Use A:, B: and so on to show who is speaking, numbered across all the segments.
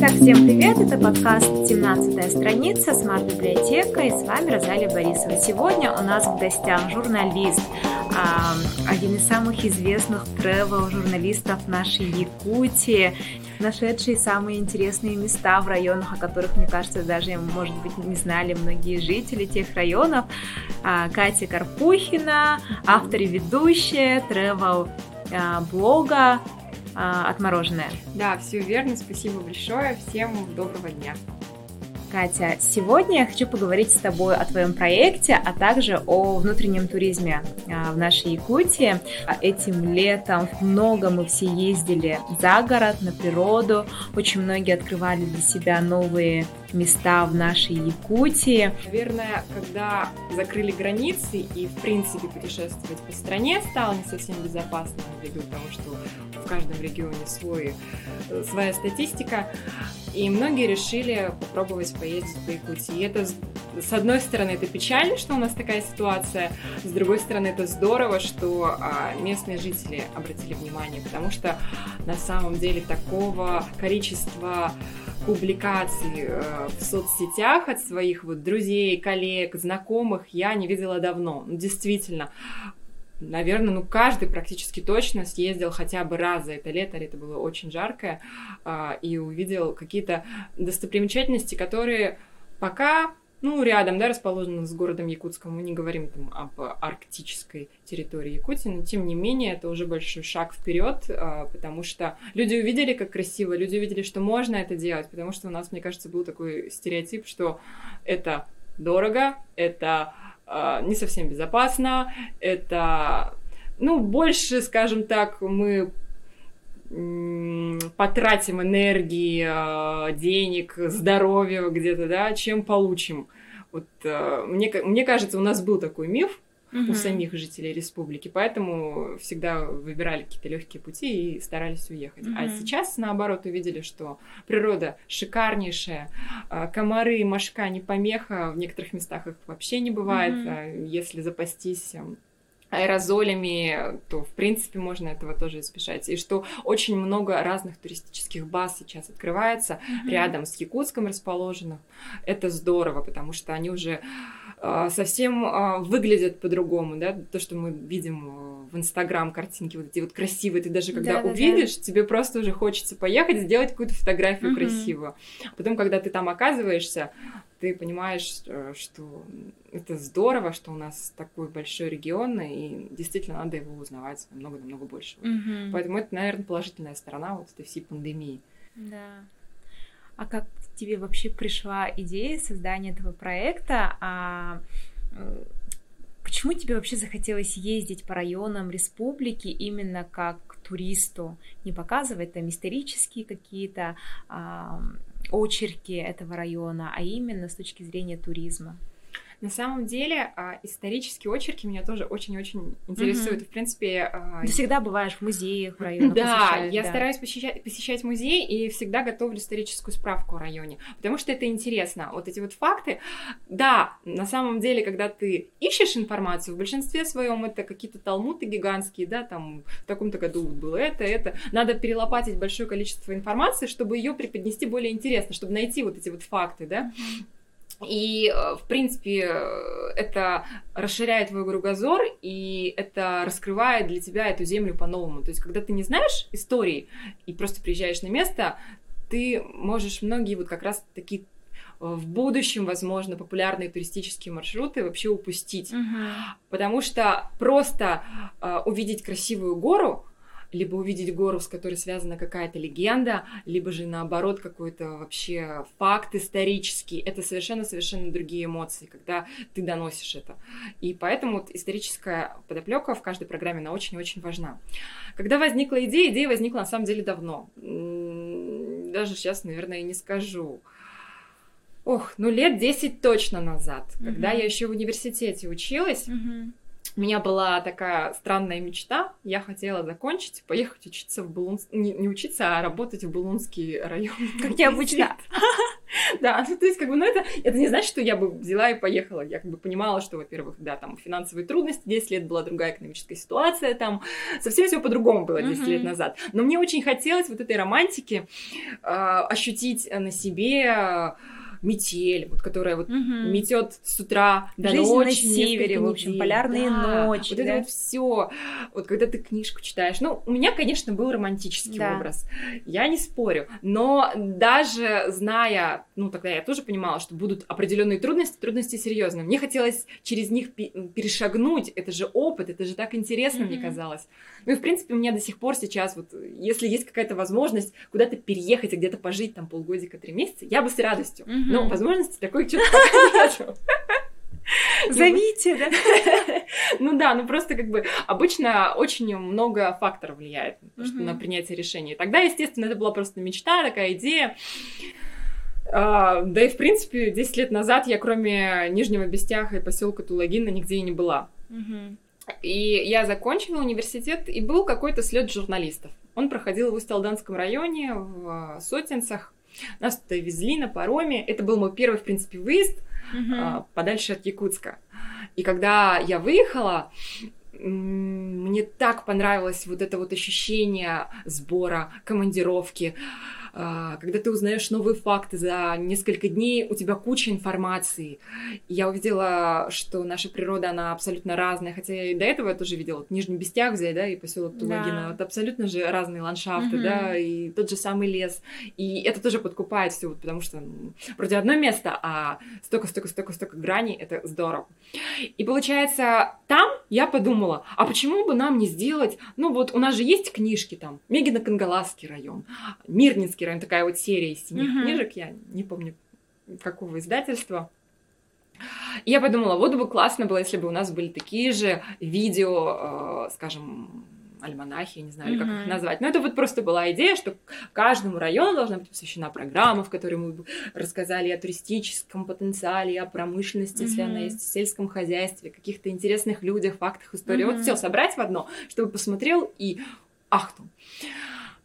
A: Итак, всем привет! Это подкаст «17 страница. Смарт-библиотека» и с вами Розалия Борисова. Сегодня у нас в гостях журналист, один из самых известных тревел-журналистов нашей Якутии, нашедший самые интересные места в районах, о которых, мне кажется, даже, может быть, не знали многие жители тех районов. А, Катя Карпухина, автор и ведущая тревел-блога а, отмороженное.
B: Да, все верно. Спасибо большое. Всем доброго дня.
A: Катя, сегодня я хочу поговорить с тобой о твоем проекте, а также о внутреннем туризме а, в нашей Якутии. Этим летом много мы все ездили за город, на природу. Очень многие открывали для себя новые места в нашей Якутии.
B: Наверное, когда закрыли границы и, в принципе, путешествовать по стране стало не совсем безопасно ввиду того, что в каждом регионе свой, э, своя статистика, и многие решили попробовать поездить по Якутии. И это, с одной стороны, это печально, что у нас такая ситуация, с другой стороны, это здорово, что а, местные жители обратили внимание, потому что на самом деле такого количества публикаций э, в соцсетях от своих вот друзей, коллег, знакомых я не видела давно. Ну, действительно, наверное, ну каждый практически точно съездил хотя бы раз за это лето, это было очень жаркое, а, и увидел какие-то достопримечательности, которые пока ну, рядом, да, расположена с городом Якутском. Мы не говорим там об арктической территории Якутии, но тем не менее это уже большой шаг вперед, а, потому что люди увидели, как красиво, люди увидели, что можно это делать, потому что у нас, мне кажется, был такой стереотип, что это дорого, это а, не совсем безопасно, это, ну, больше, скажем так, мы потратим энергии, а, денег, здоровья где-то, да, чем получим. Вот а, мне, мне кажется, у нас был такой миф, угу. у самих жителей республики, поэтому всегда выбирали какие-то легкие пути и старались уехать. Угу. А сейчас, наоборот, увидели, что природа шикарнейшая, а, комары, мошка не помеха, в некоторых местах их вообще не бывает, угу. если запастись аэрозолями, то, в принципе, можно этого тоже избежать. И что очень много разных туристических баз сейчас открывается mm-hmm. рядом с Якутском расположенных. Это здорово, потому что они уже совсем э, выглядят по-другому, да, то, что мы видим э, в Инстаграм картинки вот эти вот красивые, ты даже когда да, увидишь, да, да. тебе просто уже хочется поехать, сделать какую-то фотографию mm-hmm. красивую. Потом, когда ты там оказываешься, ты понимаешь, э, что это здорово, что у нас такой большой регион, и действительно надо его узнавать намного-намного больше. Mm-hmm. Поэтому это, наверное, положительная сторона вот этой всей пандемии.
A: Да. А как тебе вообще пришла идея создания этого проекта? А почему тебе вообще захотелось ездить по районам республики именно как туристу? Не показывать там исторические какие-то а, очерки этого района, а именно с точки зрения туризма.
B: На самом деле, а, исторические очерки меня тоже очень-очень интересуют. Mm-hmm. В принципе...
A: А, Ты всегда бываешь в музеях, в районах.
B: Да, я да. стараюсь посещать, посещать музей и всегда готовлю историческую справку о районе, потому что это интересно. Вот эти вот факты. Да, на самом деле, когда ты ищешь информацию, в большинстве своем это какие-то талмуты гигантские, да, там в таком-то году было это, это. Надо перелопатить большое количество информации, чтобы ее преподнести более интересно, чтобы найти вот эти вот факты, да. Mm-hmm. И, э, в принципе, это расширяет твой кругозор, и это раскрывает для тебя эту землю по-новому. То есть, когда ты не знаешь истории и просто приезжаешь на место, ты можешь многие вот как раз такие э, в будущем, возможно, популярные туристические маршруты вообще упустить. Uh-huh. Потому что просто э, увидеть красивую гору либо увидеть гору, с которой связана какая-то легенда, либо же наоборот какой-то вообще факт исторический. Это совершенно-совершенно другие эмоции, когда ты доносишь это. И поэтому вот историческая подоплека в каждой программе, она очень-очень важна. Когда возникла идея, идея возникла на самом деле давно. Даже сейчас, наверное, и не скажу. Ох, ну лет 10 точно назад, mm-hmm. когда я еще в университете училась. Mm-hmm у меня была такая странная мечта. Я хотела закончить, поехать учиться в Булунск... Не, не учиться, а работать в Булунский район.
A: Как необычно.
B: Да, ну, то есть, как бы, ну, это, это не значит, что я бы взяла и поехала. Я как бы понимала, что, во-первых, да, там финансовые трудности, 10 лет была другая экономическая ситуация, там совсем все по-другому было 10 лет назад. Но мне очень хотелось вот этой романтики э, ощутить на себе метель, вот которая вот угу. метет с утра до
A: Жизнь
B: ночи.
A: на севере, в общем,
B: недель.
A: полярные
B: да.
A: ночи.
B: Вот
A: да?
B: это вот все. Вот когда ты книжку читаешь. Ну, у меня, конечно, был романтический
A: Да.
B: образ. Я не спорю. Но даже зная, ну, тогда я тоже понимала, что будут определенные трудности, трудности серьезные. Мне хотелось через них пе- перешагнуть. Это же опыт, это же так интересно, мне
A: Мгм.
B: казалось. Ну и, в принципе, у меня до сих пор сейчас, вот, если есть какая-то возможность куда-то переехать и где-то пожить там полгодика, три месяца, я бы с радостью.
A: Мгм.
B: Но возможности такой что-то нету.
A: Зовите, да?
B: Ну да, ну просто как бы обычно очень много факторов влияет на принятие решений. Тогда, естественно, это была просто мечта, такая идея. А, да и, в принципе, 10 лет назад я, кроме Нижнего Бестяха и поселка Тулагина, нигде и не была. И я закончила университет, и был какой-то слет журналистов. Он проходил в Усть-Алданском районе, в э, Сотенцах. Нас туда везли на пароме. Это был мой первый, в принципе, выезд а, подальше от Якутска. И когда я выехала, мне так понравилось вот это вот ощущение сбора, командировки, когда ты узнаешь новые факты за несколько дней, у тебя куча информации. И я увидела, что наша природа, она абсолютно разная, хотя я и до этого я тоже видела, вот Нижний Бестяк взять, да, и поселок Тулагина,
A: Да.
B: это абсолютно же разные ландшафты,
A: Мгм.
B: да, и тот же самый лес. И это тоже подкупает все, вот, потому что вроде одно место, а столько, столько, столько, столько граней, это здорово. И получается, там я подумала, а почему бы нам не сделать, ну вот у нас же есть книжки там, Мегино-Кангаласский район, Мирнинский район, такая вот серия из синих
A: Мгм.
B: книжек, я не помню какого издательства. И я подумала, вот бы классно было, если бы у нас были такие же видео, э, скажем, альманахи, я не знаю, или как их назвать. Но это вот просто была идея, что каждому району должна быть посвящена программа, в которой мы бы рассказали о туристическом потенциале, о промышленности, если она есть, о сельском хозяйстве, каких-то интересных людях, фактах, истории. Вот
A: Мгм.
B: все собрать в одно, чтобы посмотрел и ахнул.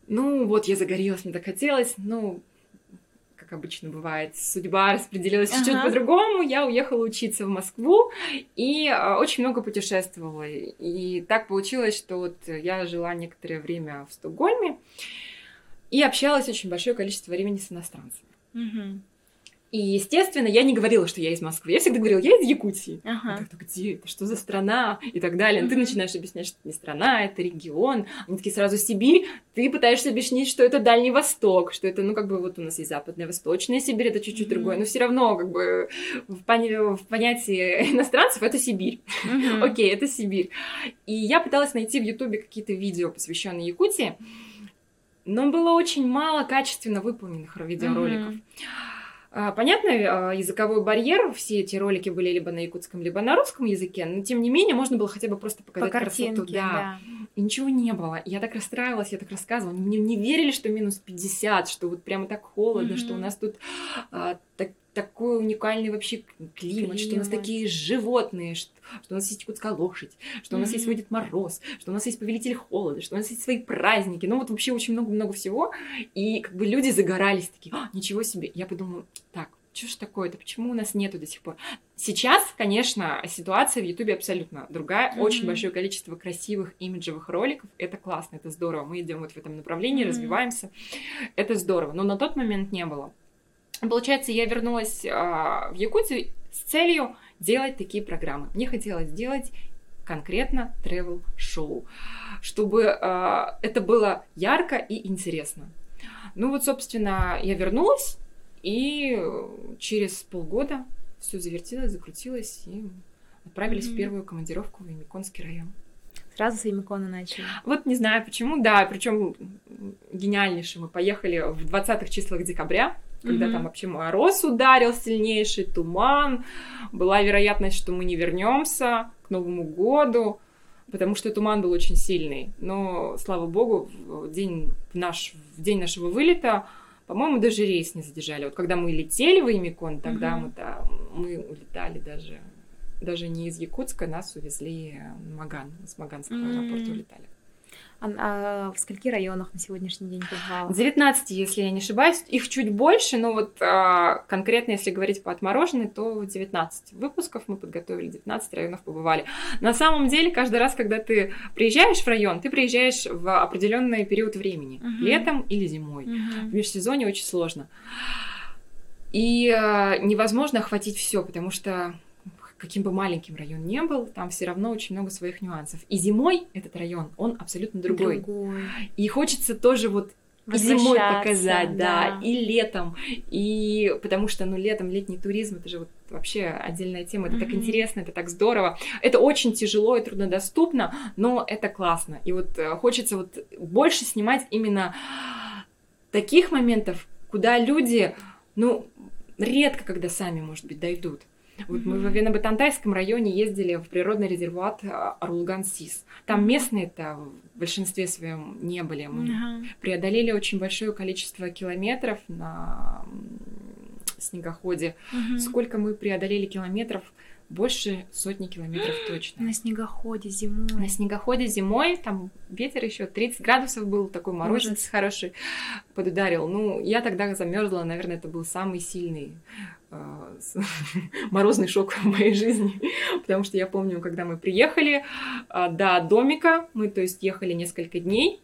B: Ну, вот я загорелась, мне так хотелось, ну, как обычно бывает, судьба распределилась чуть-чуть
A: Ага.
B: по-другому. Я уехала учиться в Москву и а, очень много путешествовала. И так получилось, что вот я жила некоторое время в Стокгольме и общалась очень большое количество времени с иностранцами.
A: Мгм.
B: И, естественно, я не говорила, что я из Москвы. Я всегда говорила, я из Якутии.
A: Ага.
B: Так, «Ну, где это? Что за страна? И так далее. Но ты начинаешь объяснять, что это не страна, это регион. Они такие сразу Сибирь. Ты пытаешься объяснить, что это Дальний Восток, что это, ну, как бы вот у нас есть Западная, Восточная Сибирь, это чуть-чуть другое. Но все равно, как бы, в, пони- в понятии иностранцев это Сибирь. Окей, это Сибирь. И я пыталась найти в Ютубе какие-то видео, посвященные Якутии, но было очень мало качественно выполненных видеороликов. А, Понятно, а, языковой барьер, все эти ролики были либо на якутском, либо на русском языке, но тем не менее можно было хотя бы просто
A: По
B: показать красоту.
A: картинке, да.
B: И ничего не было. Я так расстраивалась, я так рассказывала. Мне не верили, что минус 50, что вот прямо так холодно,
A: Мгм.
B: что у нас тут а, так- такой уникальный вообще климат, что у нас
A: Климат.
B: такие животные, что, что у нас есть якутская лошадь, что у нас есть. Дед Мороз, что у нас есть Повелитель Холода, что у нас есть свои праздники. Ну вот вообще очень много-много всего. И как бы люди загорались такие, «А, ничего себе. Я подумала, так, что ж такое-то, почему у нас нету до сих пор? Сейчас, конечно, ситуация в Ютубе абсолютно другая.
A: Мгм.
B: Очень большое количество красивых имиджевых роликов. Это классно, это здорово. Мы идем вот в этом направлении,
A: Мгм.
B: развиваемся. Это здорово. Но на тот момент не было. Получается, я вернулась а, в Якутию с целью делать такие программы. Мне хотелось сделать конкретно travel шоу чтобы а, это было ярко и интересно. Ну вот, собственно, я вернулась, и э, через полгода все завертелось, закрутилось, и отправились
A: Мгм.
B: в первую командировку в Емиконский район.
A: Сразу с Ямикона начали.
B: Вот не знаю почему, да, причем гениальнейший. Мы поехали в 20-х числах декабря, когда
A: Мгм.
B: там вообще мороз ударил сильнейший, туман. Была вероятность, что мы не вернемся к Новому году, потому что туман был очень сильный. Но, слава богу, в день, наш, в день нашего вылета, по-моему, даже рейс не задержали. Вот когда мы летели в Имикон, тогда
A: Мгм.
B: мы, да, мы улетали даже, даже не из Якутска, нас увезли в Маган, с Маганского
A: М.
B: аэропорта улетали.
A: А, а в скольки районах на сегодняшний день побывала?
B: 19, если я не ошибаюсь. Их чуть больше, но вот а, конкретно, если говорить по отмороженной, то 19 выпусков мы подготовили, 19 районов побывали. На самом деле, каждый раз, когда ты приезжаешь в район, ты приезжаешь в определенный период времени, угу. летом или зимой. Угу. В межсезонье очень сложно. И а, невозможно охватить все, потому что каким бы маленьким район не был, там все равно очень много своих нюансов. И зимой этот район, он абсолютно другой. другой. И хочется тоже вот и зимой показать, да, да, и летом, и потому что, ну, летом летний туризм это же вот вообще отдельная тема, это mm-hmm. так интересно, это так здорово, это очень тяжело и труднодоступно, но это классно, и вот э, хочется вот больше снимать именно таких моментов, куда люди, ну, редко когда сами, может быть, дойдут. Вот mm-hmm. мы в Венобатантайском районе ездили в природный резерват Арулган-Сис. Там местные-то в большинстве своем не были. Мы mm-hmm. преодолели очень большое количество километров на снегоходе. Mm-hmm. Сколько мы преодолели километров? Больше сотни километров точно.
A: На снегоходе зимой.
B: На снегоходе зимой, там ветер еще 30 градусов был, такой морозец хороший подударил. Ну, я тогда замерзла, наверное, это был самый сильный э, морозный шок в моей жизни, потому что я помню, когда мы приехали э, до домика, мы, то есть, ехали несколько дней,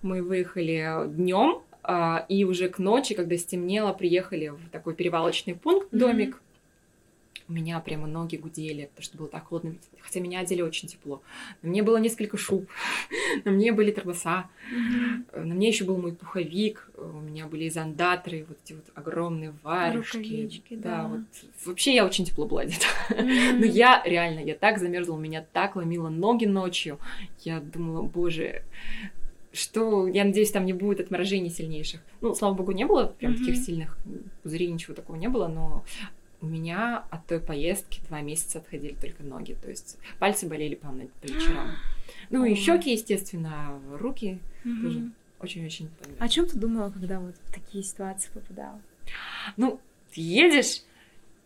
B: мы выехали днем, э, и уже к ночи, когда стемнело, приехали в такой перевалочный пункт, домик, mm-hmm у меня прямо ноги гудели, потому что было так холодно, хотя меня одели очень тепло. На мне было несколько шуб, на мне были тормоза, mm-hmm. на мне еще был мой пуховик, у меня были зондаторы, вот эти вот огромные варежки. Да, да, вот вообще я очень тепло была одета. Mm-hmm. Но я реально, я так замерзла, меня так ломило ноги ночью. Я думала, боже, что, я надеюсь, там не будет отморожений сильнейших. Ну, слава богу, не было прям mm-hmm. таких сильных пузырей, ничего такого не было, но у меня от той поездки два месяца отходили только ноги, то есть пальцы болели по, по вечерам. Ну и щеки, естественно, руки тоже очень-очень.
A: О чем ты думала, когда вот в такие ситуации попадала?
B: Ну, едешь,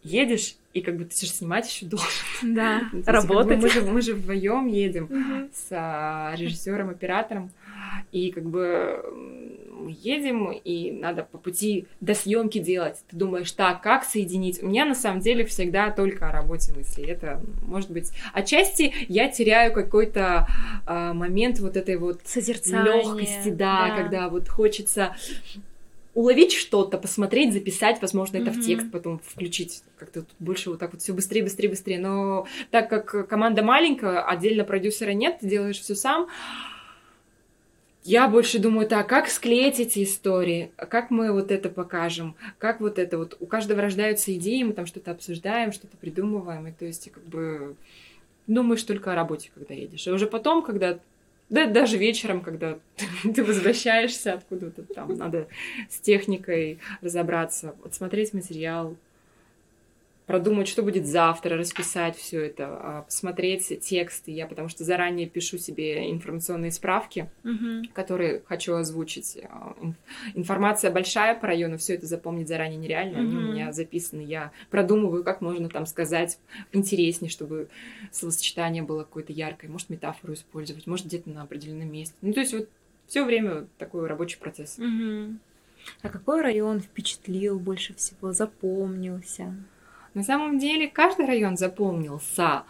B: едешь, и как бы ты же снимать еще должен.
A: Да, работать.
B: мы, же, мы же вдвоем едем с а, режиссером, оператором, и как бы едем, и надо по пути до съемки делать. Ты думаешь, так, как соединить? У меня на самом деле всегда только о работе мысли. Это, может быть, отчасти я теряю какой-то э, момент вот этой вот легкости, да, да, когда вот хочется уловить что-то, посмотреть, записать, возможно, это mm-hmm. в текст потом включить, как-то больше вот так вот все быстрее, быстрее, быстрее. Но так как команда маленькая, отдельно продюсера нет, ты делаешь все сам, я больше думаю, так, как склеить эти истории, как мы вот это покажем, как вот это вот, у каждого рождаются идеи, мы там что-то обсуждаем, что-то придумываем, и то есть как бы думаешь только о работе, когда едешь. И уже потом, когда да, даже вечером, когда ты возвращаешься откуда-то там, надо с техникой разобраться, вот смотреть материал, продумать, что будет завтра, расписать все это, а, посмотреть тексты. Я потому что заранее пишу себе информационные справки, угу. которые хочу озвучить. А, информация большая по району, все это запомнить заранее нереально. Угу. Они у меня записаны. Я продумываю, как можно там сказать интереснее, чтобы словосочетание было какое-то яркое. Может, метафору использовать, может, где-то на определенном месте. Ну, то есть вот все время такой рабочий процесс.
A: Угу. А какой район впечатлил больше всего, запомнился?
B: На самом деле каждый район запомнился.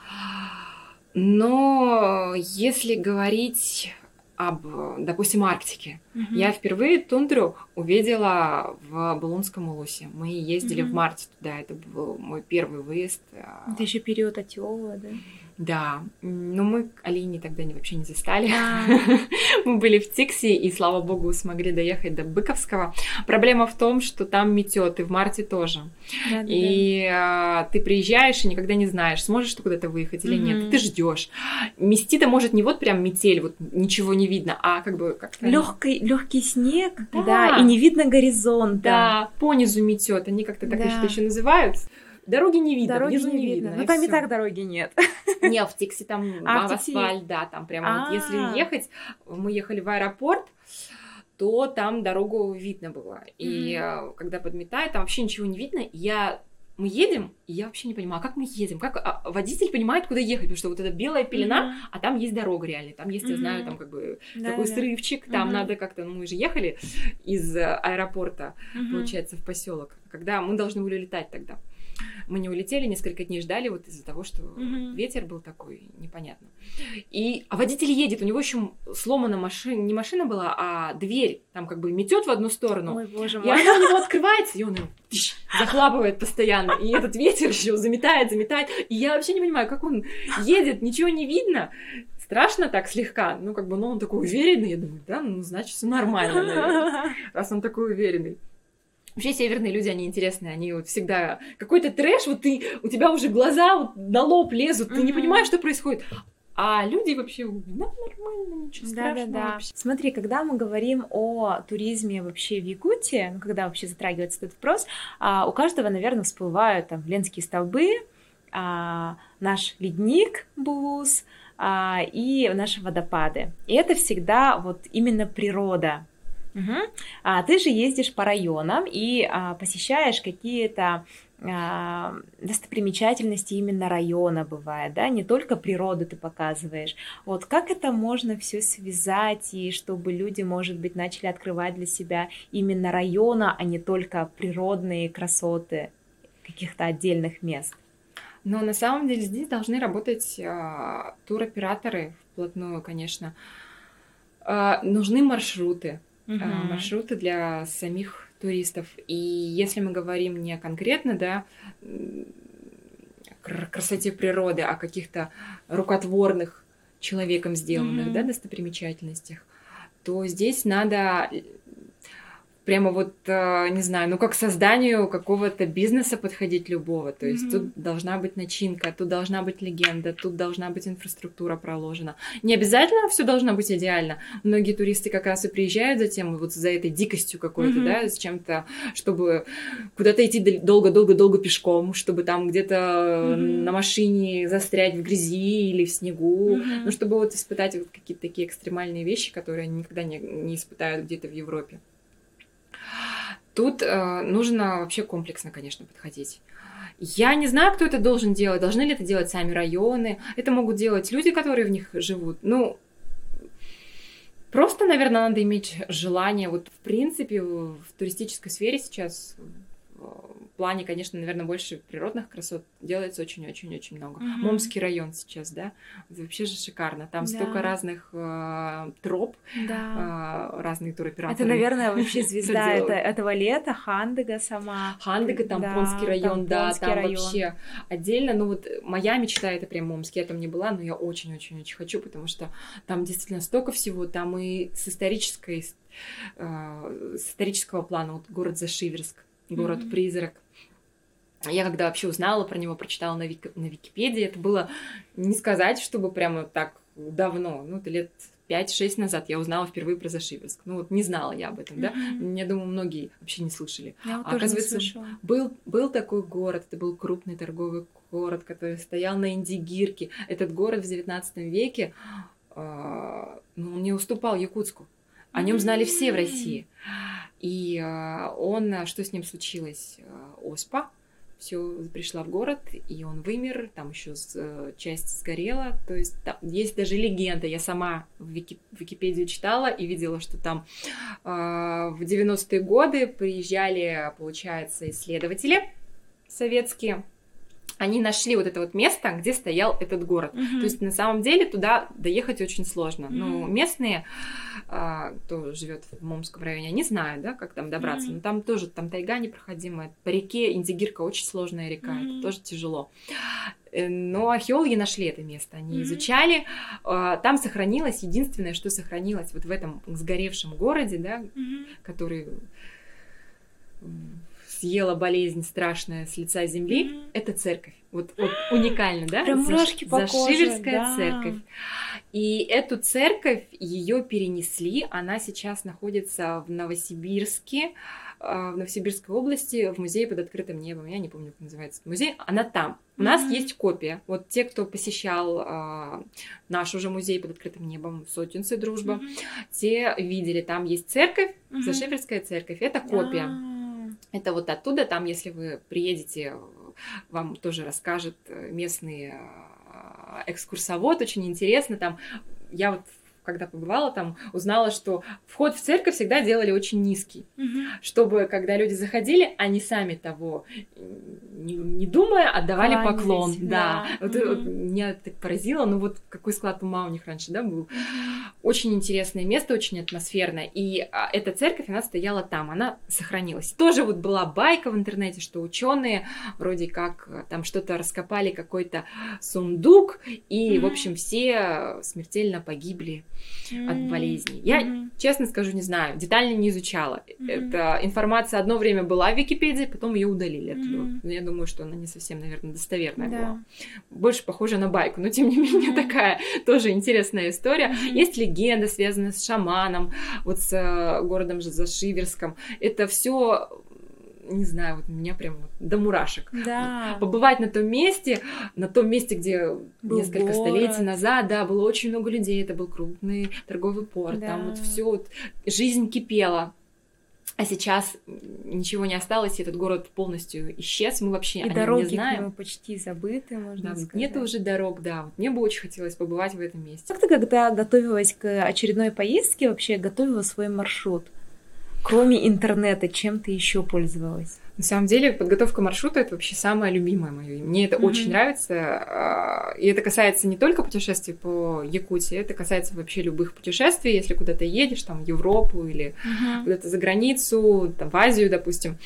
B: Но если говорить об, допустим, Арктике. Угу. Я впервые тундру увидела в Булунском улусе. Мы ездили угу. в марте туда, это был мой первый выезд.
A: Это еще период Атиола, да?
B: Да, но мы Алине тогда вообще не застали. Мы были в Тикси и, слава богу, смогли доехать до Быковского. Проблема в том, что там метет, и в марте тоже. Да, и да. А, ты приезжаешь и никогда не знаешь, сможешь ты куда-то выехать или нет. Ты ждешь. Мести-то может не вот прям метель, вот ничего не видно, а как бы как
A: легкий легкий снег, да. да, и не видно горизонта.
B: Да, по низу метет. Они как-то так да. еще называют. Дороги не видно,
A: дороги внизу не, не видно. видно. Ну там и так дороги нет.
B: Не, в Тиксе там а, асфальт, да, там прямо вот если а. ехать, мы ехали в аэропорт, то там дорогу видно было. И mm-hmm. когда подметает, там вообще ничего не видно. Я мы едем, и я вообще не понимаю, а как мы едем, как а, водитель понимает, куда ехать, потому что вот эта белая пелена, mm-hmm. а там есть дорога реально, там есть, mm-hmm. я знаю, там как бы да, такой да. срывчик, там mm-hmm. надо как-то, ну мы же ехали из аэропорта, mm-hmm. получается, в поселок, когда мы должны были летать тогда. Мы не улетели, несколько дней ждали вот из-за того, что mm-hmm. ветер был такой непонятно. И а водитель едет, у него еще сломана машина, не машина была, а дверь там как бы метет в одну сторону.
A: Ой, боже мой.
B: И она у него открывается, и он ее захлапывает постоянно. И этот ветер еще заметает, заметает. И я вообще не понимаю, как он едет, ничего не видно страшно так слегка, ну, как бы, ну, он такой уверенный, я думаю, да, ну, значит, все нормально, наверное, раз он такой уверенный. Вообще северные люди, они интересные, они вот всегда какой-то трэш, вот ты, у тебя уже глаза вот на лоб лезут, ты mm-hmm. не понимаешь, что происходит. А люди вообще, да, нормально, ничего страшного. Да, да, да.
A: Смотри, когда мы говорим о туризме вообще в Якутии, ну, когда вообще затрагивается этот вопрос, а, у каждого, наверное, всплывают там Ленские столбы, а, наш ледник Булус а, и наши водопады. И это всегда вот именно природа, Угу. А ты же ездишь по районам и а, посещаешь какие-то а, достопримечательности именно района бывает, да, не только природу ты показываешь. Вот как это можно все связать и чтобы люди, может быть, начали открывать для себя именно района, а не только природные красоты каких-то отдельных мест?
B: Но на самом деле здесь должны работать э, туроператоры вплотную, конечно. Э, нужны маршруты угу. маршруты для самих туристов. И если мы говорим не конкретно, да, красоте природы, а каких-то рукотворных человеком сделанных, mm да, достопримечательностях, то здесь надо прямо вот, э, не знаю, ну как к созданию какого-то бизнеса подходить любого. То есть mm-hmm. тут должна быть начинка, тут должна быть легенда, тут должна быть инфраструктура проложена. Не обязательно все должно быть идеально. Многие туристы как раз и приезжают за тем, вот за этой дикостью какой-то, mm-hmm. да, с чем-то, чтобы куда-то идти долго-долго-долго пешком, чтобы там где-то mm-hmm. на машине застрять в грязи или в снегу, mm-hmm. ну чтобы вот испытать вот какие-то такие экстремальные вещи, которые они никогда не, не испытают где-то в Европе. Тут э, нужно вообще комплексно, конечно, подходить. Я не знаю, кто это должен делать. Должны ли это делать сами районы? Это могут делать люди, которые в них живут. Ну, просто, наверное, надо иметь желание. Вот, в принципе, в туристической сфере сейчас плане, конечно, наверное, больше природных красот делается очень-очень-очень много. Mm-hmm. Момский район сейчас, да, вообще же шикарно. Там да. столько разных э, троп, да. э, разные туроператоры.
A: Это, наверное, вообще звезда это, этого лета, Хандыга сама.
B: Хандыга, там да, Понский район, там да, там район. вообще отдельно. Ну вот моя мечта это прям Момский, я там не была, но я очень-очень-очень хочу, потому что там действительно столько всего, там и с исторической э, с исторического плана, вот город Зашиверск, город-призрак. Я когда вообще узнала про него, прочитала на, Вик... на Википедии, это было не сказать, чтобы прямо так давно, ну, это лет 5-6 назад я узнала впервые про Зашиберск. Ну вот не знала я об этом, mm-hmm. да? Я думаю, многие вообще не слышали.
A: Я а, оказывается,
B: был, был такой город, это был крупный торговый город, который стоял на Индигирке. Этот город в 19 веке, э, ну, он не уступал Якутску. О нем знали все в России. И э, он, что с ним случилось? Э, оспа, все пришла в город, и он вымер, там еще э, часть сгорела, то есть там есть даже легенда, я сама в, Вики, в Википедию читала и видела, что там в 90-е годы приезжали, получается, исследователи советские, они нашли вот это вот место, где стоял этот город. Mm-hmm. То есть на самом деле туда доехать очень сложно. Mm-hmm. Ну, местные, а, кто живет в Момском районе, они знают, да, как там добраться. Mm-hmm. Но там тоже, там тайга непроходимая. По реке Индигирка очень сложная река, mm-hmm. это тоже тяжело. Э, но археологи нашли это место, они mm-hmm. изучали. А, там сохранилось, единственное, что сохранилось вот в этом сгоревшем городе, да, mm-hmm. который съела болезнь страшная с лица земли, mm-hmm. это церковь. Вот, вот уникально, да?
A: Прям мурашки по
B: Зашиверская
A: да.
B: церковь. И эту церковь ее перенесли, она сейчас находится в Новосибирске, а, в Новосибирской области, в музее под открытым небом. Я не помню, как называется музей. Она там. У mm-hmm. нас есть копия. Вот те, кто посещал э, наш уже музей под открытым небом, Сотенцы, Дружба, mm-hmm. те видели, там есть церковь, mm-hmm. Зашиверская церковь. Это копия.
A: Yeah.
B: Это вот оттуда, там, если вы приедете вам тоже расскажет э, местный э, экскурсовод, очень интересно. Там я вот когда побывала там, узнала, что вход в церковь всегда делали очень низкий, угу. чтобы, когда люди заходили, они сами того не, не думая, отдавали Кланялись, поклон. Да. да. Вот, угу. вот меня так поразило, ну вот какой склад ума у них раньше, да, был. Очень интересное место, очень атмосферное. И а, эта церковь, она стояла там, она сохранилась. Тоже вот была байка в интернете, что ученые вроде как э, там что-то раскопали, какой-то сундук, и, угу. в общем, все смертельно погибли mm-hmm. от болезней. Я, mm-hmm. честно скажу, не знаю, детально не изучала. Mm-hmm. Эта информация одно время была в Википедии, потом ее удалили оттуда. Mm-hmm. Я думаю, что она не совсем, наверное, достоверная да. была. Больше похожа на байку, но тем не менее mm-hmm. такая тоже интересная история. Mm-hmm. Есть легенда, связанная с шаманом, вот с э, городом Зашиверском. Это все не знаю, вот меня прям до мурашек.
A: Да.
B: Побывать на том месте, на том месте, где был несколько город. столетий назад, да, было очень много людей, это был крупный торговый порт, да. там вот все, вот, жизнь кипела. А сейчас ничего не осталось, и этот город полностью исчез, мы вообще и о дороги нем не знаем.
A: к нему почти забыты, можно
B: да,
A: сказать.
B: Нет уже дорог, да. Вот мне бы очень хотелось побывать в этом месте.
A: Как ты, когда готовилась к очередной поездке, вообще готовила свой маршрут? Кроме интернета, чем ты еще пользовалась?
B: На самом деле, подготовка маршрута это вообще самое любимое мое. Мне это mm-hmm. очень нравится. А, и это касается не только путешествий по Якутии, это касается вообще любых путешествий. Если куда-то едешь, там, в Европу или mm-hmm. куда-то за границу, там, в Азию, допустим.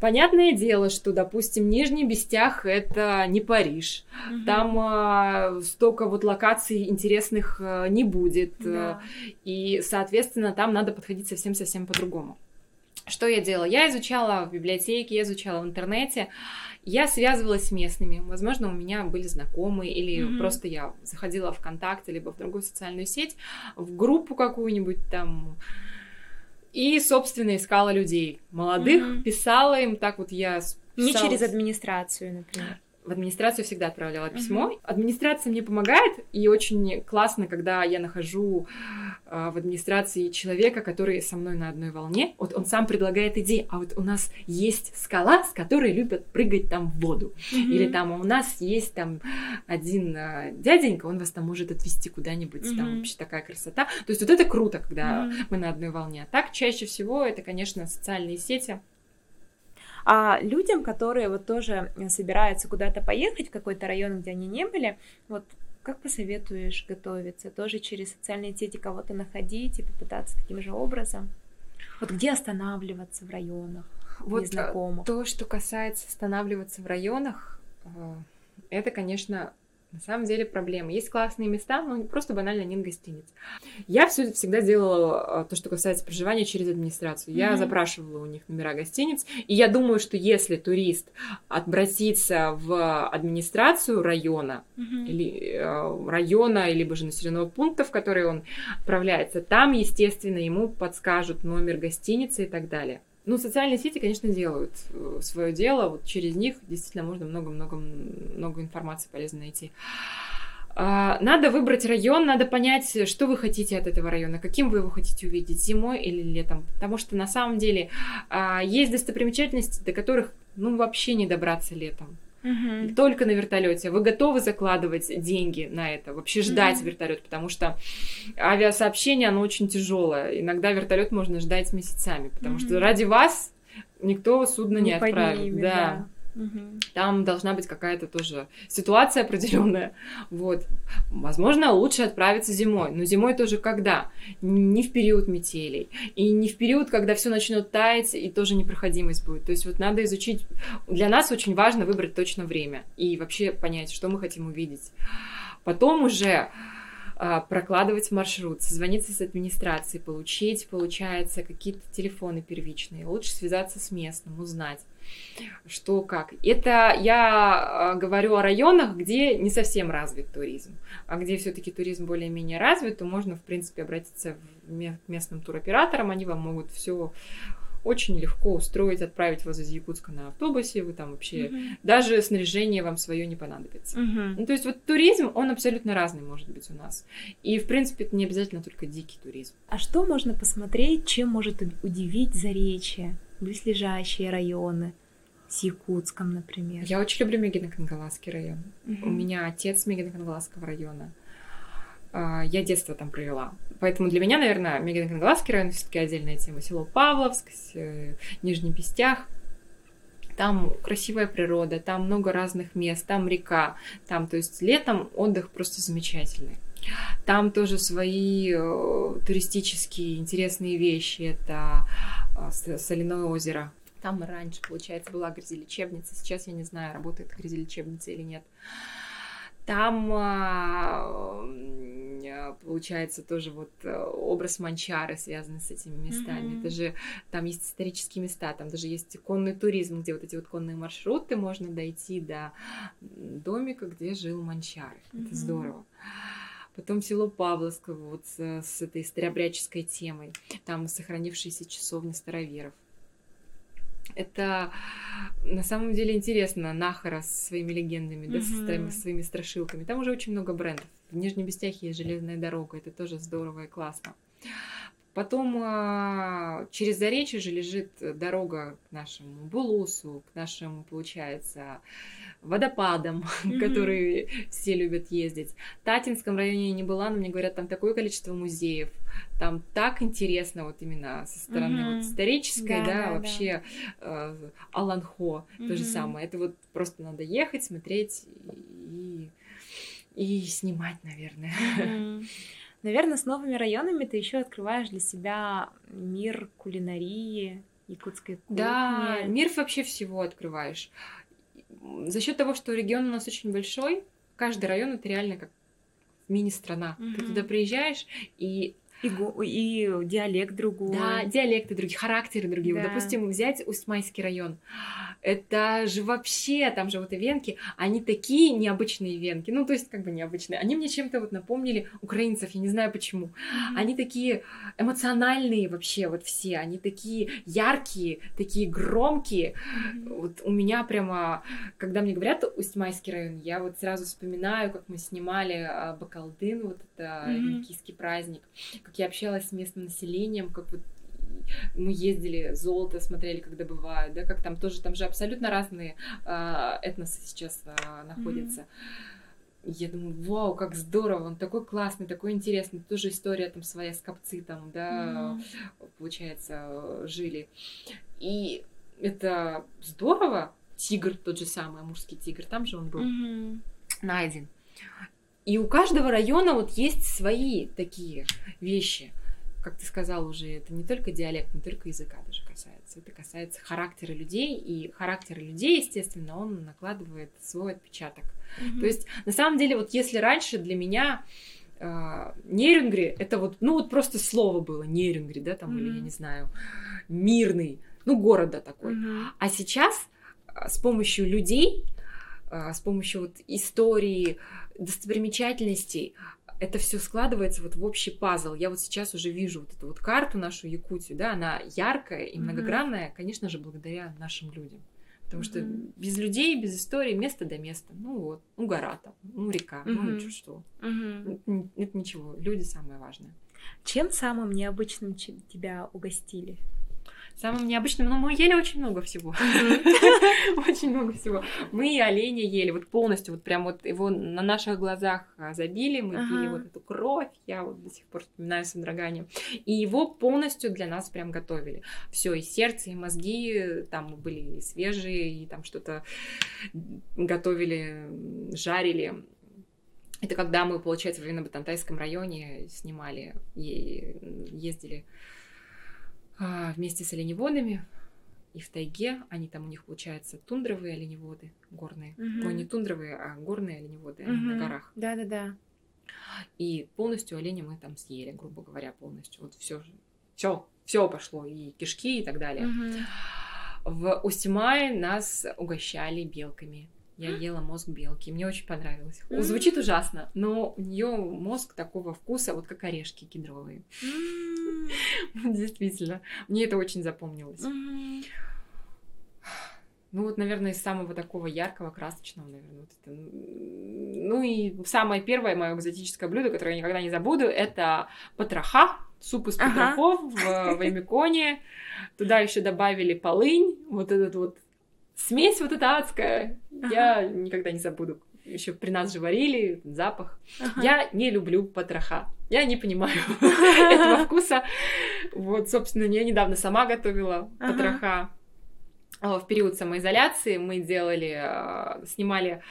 B: Понятное дело, что, допустим, Нижний Бестях это не Париж. Угу. Там а, столько вот локаций интересных а, не будет. Да. И, соответственно, там надо подходить совсем-совсем по-другому. Что я делала? Я изучала в библиотеке, я изучала в интернете, я связывалась с местными. Возможно, у меня были знакомые, или mm-hmm. просто я заходила в ВКонтакте, либо в другую социальную сеть, в группу какую-нибудь там и, собственно, искала людей молодых, mm-hmm. писала им, так вот я... Писала...
A: Не через администрацию, например
B: в администрацию всегда отправляла письмо. Uh-huh. Администрация мне помогает, и очень классно, когда я нахожу э, в администрации человека, который со мной на одной волне. Вот он сам предлагает идеи, а вот у нас есть скала, с которой любят прыгать там в воду. Uh-huh. Или там у нас есть там один э, дяденька, он вас там может отвезти куда-нибудь, uh-huh. там вообще такая красота. То есть вот это круто, когда uh-huh. мы на одной волне. А так чаще всего это, конечно, социальные сети
A: а людям, которые вот тоже собираются куда-то поехать в какой-то район, где они не были, вот как посоветуешь готовиться? Тоже через социальные сети кого-то находить и попытаться таким же образом? Вот где останавливаться в районах вот незнакомых?
B: То, что касается останавливаться в районах, э, это, конечно, на самом деле проблема. Есть классные места, но просто банально нет гостиниц. Я все всегда делала а, то, что касается проживания через администрацию. Я mm-hmm. запрашивала у них номера гостиниц, и я думаю, что если турист обратится в администрацию района mm-hmm. или э, района, либо же населенного пункта, в который он отправляется, там, естественно, ему подскажут номер гостиницы и так далее. Ну, социальные сети, конечно, делают э, свое дело. Вот через них действительно можно много-много-много информации полезно найти. А, надо выбрать район, надо понять, что вы хотите от этого района, каким вы его хотите увидеть, зимой или летом. Потому что на самом деле а, есть достопримечательности, до которых ну, вообще не добраться летом. Угу. Только на вертолете. Вы готовы закладывать деньги на это, вообще ждать угу. вертолет, потому что авиасообщение, оно очень тяжелое. Иногда вертолет можно ждать месяцами, потому угу. что ради вас никто судно не, не отправит. Поднимет, да. да. Там должна быть какая-то тоже ситуация определенная. Вот. Возможно, лучше отправиться зимой. Но зимой тоже когда? Не в период метелей. И не в период, когда все начнет таять, и тоже непроходимость будет. То есть вот надо изучить. Для нас очень важно выбрать точно время и вообще понять, что мы хотим увидеть. Потом уже а, прокладывать маршрут, созвониться с администрацией, получить, получается, какие-то телефоны первичные. Лучше связаться с местным, узнать что как. Это я а, говорю о районах, где не совсем развит туризм, а где все-таки туризм более-менее развит, то можно, в принципе, обратиться к местным туроператорам, они вам могут все очень легко устроить, отправить вас из Якутска на автобусе, вы там вообще угу. даже снаряжение вам свое не понадобится. Угу. Ну, то есть вот туризм, он абсолютно разный может быть у нас. И, в принципе, это не обязательно только дикий туризм.
A: А что можно посмотреть, чем может удивить Заречье, близлежащие районы? с Якутском, например?
B: Я очень люблю Мегино-Кангаласский район. Угу. У меня отец Мегино-Кангаласского района. А, я детство там провела. Поэтому для меня, наверное, Мегино-Кангаласский район все таки отдельная тема. Село Павловск, э, Нижний Пестях. Там красивая природа, там много разных мест, там река, там, то есть летом отдых просто замечательный. Там тоже свои э, туристические интересные вещи. Это соляное озеро. Там раньше, получается, была грязелечебница. Сейчас я не знаю, работает грязелечебница или нет. Там а, а, получается тоже вот э, образ Манчары связанный с этими местами. Mm-hmm. Это же там есть исторические места, там даже есть конный туризм, где вот эти вот конные маршруты можно дойти до домика, где жил Манчары. Mm-hmm. Это здорово. Потом село Павловск вот с, с этой старообрядческой темой. Там сохранившиеся часовни староверов. Это на самом деле интересно. Нахара с своими легендами, да, со своими, своими страшилками. Там уже очень много брендов. В Нижнем Бестяхе есть железная дорога. Это тоже здорово и классно. Потом а, через Заречье же лежит дорога к нашему Булусу, к нашему, получается, водопадам, mm-hmm. которые все любят ездить. В Татинском районе я не была, но мне говорят, там такое количество музеев, там так интересно вот именно со стороны mm-hmm. вот исторической, да, да, да вообще да. Э, Аланхо, mm-hmm. то же самое. Это вот просто надо ехать, смотреть и, и снимать, наверное.
A: Mm-hmm. Наверное, с новыми районами ты еще открываешь для себя мир кулинарии, якутской кухни.
B: Да, мир вообще всего открываешь за счет того, что регион у нас очень большой, каждый район это реально как мини-страна. Угу. Ты туда приезжаешь, и
A: и, и диалект другой.
B: Да, диалекты другие, характеры другие. Да. Допустим, взять Усть-Майский район. Это же вообще, там же вот и венки, они такие необычные венки. Ну, то есть, как бы необычные. Они мне чем-то вот напомнили украинцев, я не знаю почему. Mm-hmm. Они такие эмоциональные вообще, вот все. Они такие яркие, такие громкие. Mm-hmm. Вот у меня прямо, когда мне говорят Усть-Майский район, я вот сразу вспоминаю, как мы снимали а, Бакалдын, вот это mm-hmm. праздник как я общалась с местным населением, как вот мы ездили, золото смотрели, как добывают, да, как там тоже, там же абсолютно разные э, этносы сейчас э, находятся. Mm-hmm. Я думаю, вау, как здорово, он такой классный, такой интересный. Тоже история там своя с копцы там, да, mm-hmm. получается, жили. И это здорово. Тигр тот же самый, амурский тигр, там же он был mm-hmm. найден. И у каждого района вот есть свои такие вещи. Как ты сказал уже, это не только диалект, не только языка даже касается. Это касается характера людей, и характер людей, естественно, он накладывает свой отпечаток. Mm-hmm. То есть, на самом деле, вот если раньше для меня э, Нерюнгри, это вот, ну вот просто слово было, Нерюнгри, да, там, mm-hmm. или я не знаю, мирный, ну, города такой. Mm-hmm. А сейчас э, с помощью людей, э, с помощью вот истории, достопримечательностей, это все складывается вот в общий пазл. Я вот сейчас уже вижу вот эту вот карту нашу Якутию, да, она яркая и многогранная, mm-hmm. конечно же, благодаря нашим людям. Потому mm-hmm. что без людей, без истории, место до места. Ну вот, ну гора там, ну река, mm-hmm. ну что. что. Mm-hmm. Это, это ничего, люди самое важное.
A: Чем самым необычным тебя угостили?
B: Самым необычным, но мы ели очень много всего. Очень много всего. Мы оленя ели, вот полностью, вот прям вот его на наших глазах а, забили, мы пили вот эту кровь, я вот до сих пор вспоминаю с содроганием. И его полностью для нас прям готовили. Все, и сердце, и мозги, там были свежие, и там что-то готовили, жарили. Это когда мы, получается, в Винно-Батантайском районе снимали, ездили а, вместе с оленеводами и в тайге. Они там у них, получается, тундровые оленеводы горные. Угу. Ну, не тундровые, а горные оленеводы угу. на горах.
A: Да-да-да.
B: И полностью оленя мы там съели, грубо говоря, полностью. Вот все, все, все пошло, и кишки, и так далее. Угу. В Устимае нас угощали белками. Я ела мозг белки. Мне очень понравилось. Mm-hmm. Звучит ужасно, но у нее мозг такого вкуса, вот как орешки кедровые. Mm-hmm. Действительно. Мне это очень запомнилось. Mm-hmm. Ну вот, наверное, из самого такого яркого, красочного, наверное, вот это. Ну и самое первое мое экзотическое блюдо, которое я никогда не забуду, это потроха, суп из потрохов ага. в Ваймиконе. Туда еще добавили полынь, вот этот вот смесь вот эта адская. Я никогда не забуду. Еще при нас же варили, запах.
A: Ага.
B: Я не люблю потроха. Я не понимаю этого вкуса. Вот, собственно, я недавно сама готовила потроха. А, В период самоизоляции мы делали, а, снимали,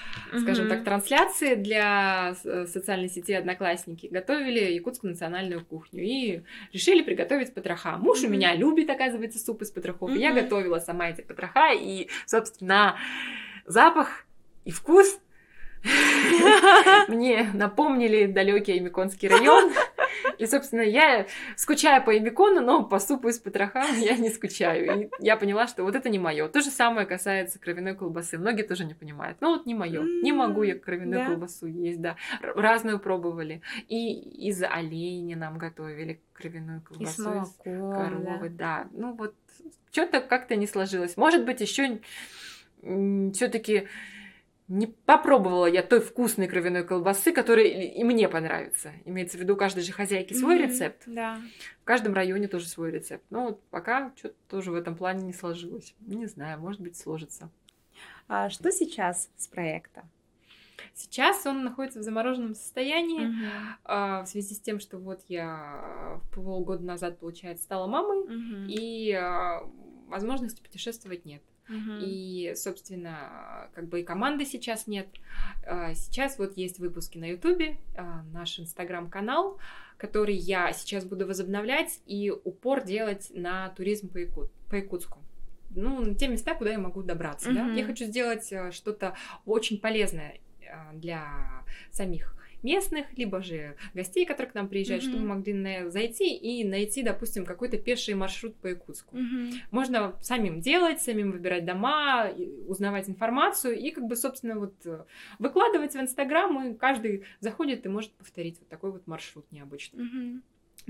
B: скажем
A: Мгм.
B: так, трансляции для с- социальной сети Одноклассники, готовили якутскую национальную кухню и решили приготовить потроха. Муж у
A: Мгм.
B: меня любит, оказывается, суп из потрохов. и Я готовила сама эти потроха, и, собственно, запах и вкус мне напомнили далекий Эмиконский район. И, собственно, я скучаю по Эмикону, но по супу из потроха я не скучаю. И я поняла, что вот это не мое. То же самое касается кровяной колбасы. Многие тоже не понимают. Ну вот не мое. Не могу я кровяную
A: Да.
B: колбасу есть, да. Разную пробовали. И из оленя нам готовили кровяную
A: И
B: колбасу.
A: с
B: из
A: молоком,
B: коровы, да. Ну вот что-то как-то не сложилось. Может быть, еще все-таки не попробовала я той вкусной кровяной колбасы, которая и мне понравится. Имеется в виду, у каждой же хозяйки свой
A: Мгм.
B: рецепт.
A: Да.
B: В каждом районе тоже свой рецепт. Но вот пока что-то тоже в этом плане не сложилось. Не знаю, может быть, сложится.
A: А что сейчас с проекта?
B: Сейчас он находится в замороженном состоянии а, в связи с тем, что вот я полгода назад, получается, стала мамой,
A: Мгм.
B: и а, возможности путешествовать нет. И, собственно, как бы и команды сейчас нет. А, Сейчас вот есть выпуски на Ютубе, а, наш инстаграм-канал, который я сейчас буду возобновлять и упор делать на туризм по, Якут- по Якутску. Ну, на те места, куда я могу добраться. да. Я хочу сделать а, что-то очень полезное а, для самих местных, либо же гостей, которые к нам приезжают,
A: Мгм.
B: чтобы мы могли на- зайти и найти, допустим, какой-то пеший маршрут по Якутску.
A: Мгм.
B: Можно самим делать, самим выбирать дома, узнавать информацию и как бы, собственно, вот э, выкладывать в Инстаграм, и каждый заходит и может повторить вот такой вот маршрут необычный.
A: Мгм.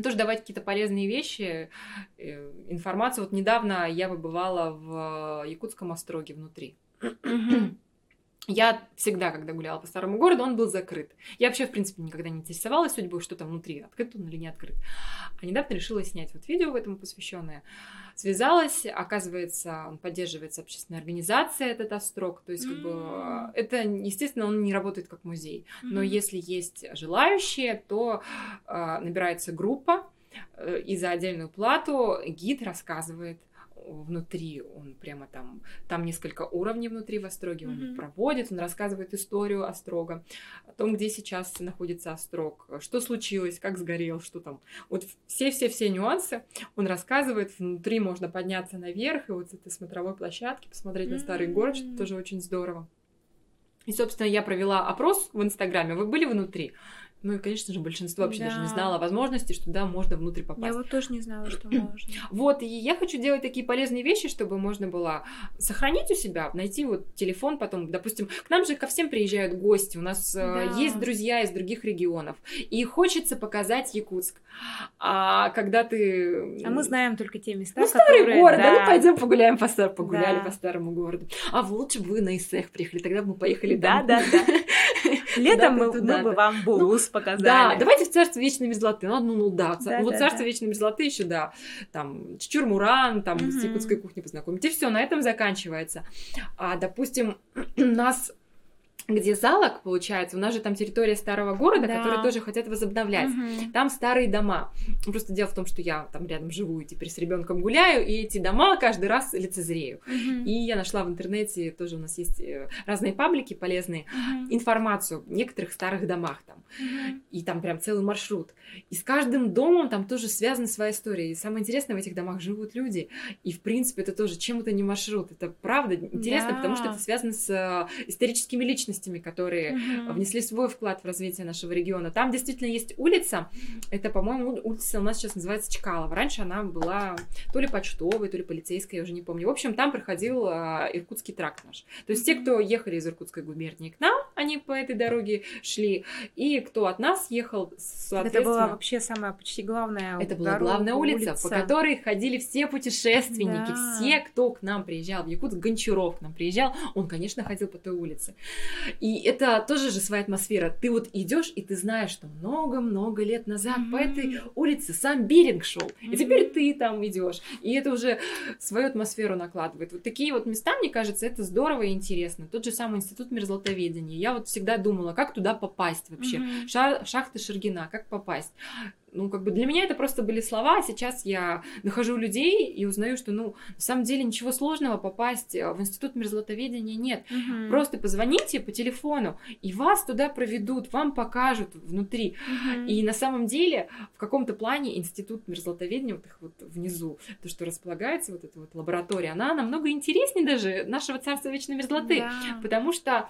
B: Тоже давать какие-то полезные вещи, э, информацию. Вот недавно я побывала в Якутском остроге внутри. Я всегда, когда гуляла по старому городу, он был закрыт. Я вообще, в принципе, никогда не интересовалась судьбой, что там внутри, открыт он или не открыт. А недавно решила снять вот видео в этому посвященное. Связалась, оказывается, он поддерживается общественной организацией, этот острог. То есть, как бы,
A: М.
B: это, естественно, он не работает как музей. Но
A: Мгм.
B: если есть желающие, то а, набирается группа, э, и за отдельную плату гид рассказывает внутри, он прямо там, там несколько уровней внутри в Остроге, он
A: Мгм.
B: проводит, он рассказывает историю Острога, о том, где сейчас находится Острог, что случилось, как сгорел, что там. Вот все-все-все нюансы он рассказывает, внутри можно подняться наверх, и вот с этой смотровой площадки посмотреть на старый город, что тоже очень здорово. И, собственно, я провела опрос в Инстаграме. Вы были внутри? Ну и, конечно же, большинство вообще даже не
A: Да.
B: знало о возможности, что да, можно внутрь
A: Я
B: попасть.
A: вот тоже не знала, что можно.
B: Вот, и я хочу делать такие полезные вещи, чтобы можно было сохранить у себя, найти вот телефон потом, допустим, к нам же ко всем приезжают гости, у нас э,
A: Да.
B: есть друзья из других регионов, и хочется показать Якутск. А когда ты...
A: А мы знаем только те места,
B: Ну, старый
A: которые...
B: город, да,
A: да.
B: ну пойдем погуляем по старому, погуляли
A: Да.
B: по старому городу. А лучше бы вы на ИСЭХ приехали, тогда бы мы поехали
A: Да,
B: там.
A: да, да. Летом мы, мы бы вам Булус показали.
B: Да, давайте в царство вечной мерзлоты. Ну, ну, ну да, вот
A: да,
B: царство
A: да.
B: вечной мерзлоты еще, да, там, Чичурмуран, там, с якутской кухней познакомить. И все, на этом заканчивается. А, допустим, нас где залог, получается, у нас же там территория старого города,
A: Да.
B: которые тоже хотят возобновлять.
A: Мгм.
B: Там старые дома. Просто дело в том, что я там рядом живу и теперь с ребенком гуляю, и эти дома каждый раз лицезрею.
A: Мгм.
B: И я нашла в интернете, тоже у нас есть э, разные паблики полезные,
A: Мгм.
B: информацию в некоторых старых домах там.
A: Мгм.
B: И там прям целый маршрут. И с каждым домом там тоже связана своя история. И самое интересное, в этих домах живут люди. И, в принципе, это тоже чем это не маршрут. Это правда интересно,
A: Да.
B: потому что это связано с э, историческими личностями, которые
A: Мгм.
B: внесли свой вклад в развитие нашего региона. Там действительно есть улица. Это, по-моему, улица у нас сейчас называется Чкалова. Раньше она была то ли почтовой, то ли полицейской, я уже не помню. В общем, там проходил э, Иркутский тракт наш. То есть те, кто ехали из Иркутской губернии к нам, они по этой дороге шли, и кто от нас ехал, соответственно...
A: Это была вообще самая почти главная
B: Это была главная улица, улица, по которой ходили все путешественники, да. все, кто к нам приезжал в Якутск, Гончаров к нам приезжал, он, конечно, ходил по той улице. И это тоже же своя атмосфера. Ты вот идешь, и ты знаешь, что много-много лет назад mm-hmm. по этой улице сам Беринг шел, mm-hmm. и теперь ты там идешь. И это уже свою атмосферу накладывает. Вот такие вот места, мне кажется, это здорово и интересно. Тот же самый институт мерзлотоведения. Я вот всегда думала, как туда попасть вообще. Mm-hmm. Ша- шахты Шергина, как попасть ну, как бы для меня это просто были слова, а сейчас я нахожу людей и узнаю, что, ну, на самом деле ничего сложного попасть э, в институт мерзлотоведения нет. Угу. Просто позвоните по телефону, и вас туда проведут, вам покажут внутри. Угу. И на самом деле в каком-то плане институт мерзлотоведения, вот их вот внизу, то, что располагается, вот эта вот лаборатория, она намного интереснее даже нашего царства вечной мерзлоты, да. потому что...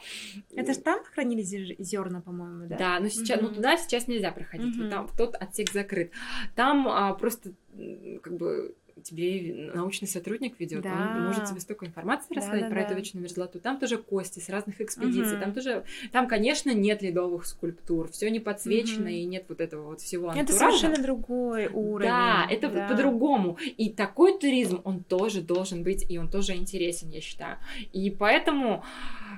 A: Это же там хранились зерна, по-моему, да?
B: Да, но сейчас, угу. ну, туда сейчас нельзя проходить, угу. вот там в тот отсек отсек закрыт. Там а, просто как бы тебе научный сотрудник ведет, да. он может тебе столько информации рассказать да, про да. эту вечную мерзлоту. Там тоже кости с разных экспедиций, угу. там тоже, там, конечно, нет ледовых скульптур, все не подсвечено угу. и нет вот этого вот всего.
A: Это совершенно другой уровень.
B: Да, это да. по-другому. И такой туризм, он тоже должен быть, и он тоже интересен, я считаю. И поэтому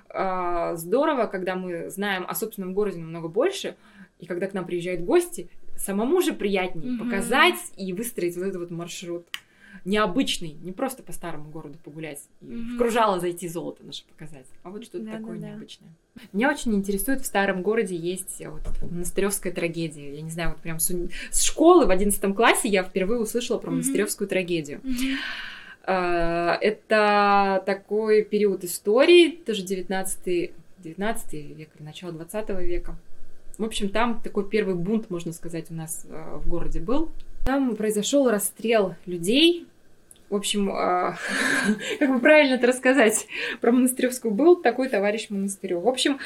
B: э, здорово, когда мы знаем о собственном городе намного больше, и когда к нам приезжают гости, самому же приятнее угу. показать и выстроить вот этот вот маршрут необычный, не просто по старому городу погулять и угу. в кружало зайти золото наше показать, а вот что-то да, такое да, необычное. Да. Меня очень интересует, в старом городе есть вот монастыревская трагедия. Я не знаю, вот прям с, с школы в одиннадцатом классе я впервые услышала про угу. монастыревскую трагедию. Угу. Это такой период истории, тоже 19 19 век начало 20 века. В общем, там такой первый бунт, можно сказать, у нас э, в городе был. Там произошел расстрел людей в общем, а, как бы правильно это рассказать про Монастыревскую, был такой товарищ Монастырев. В общем,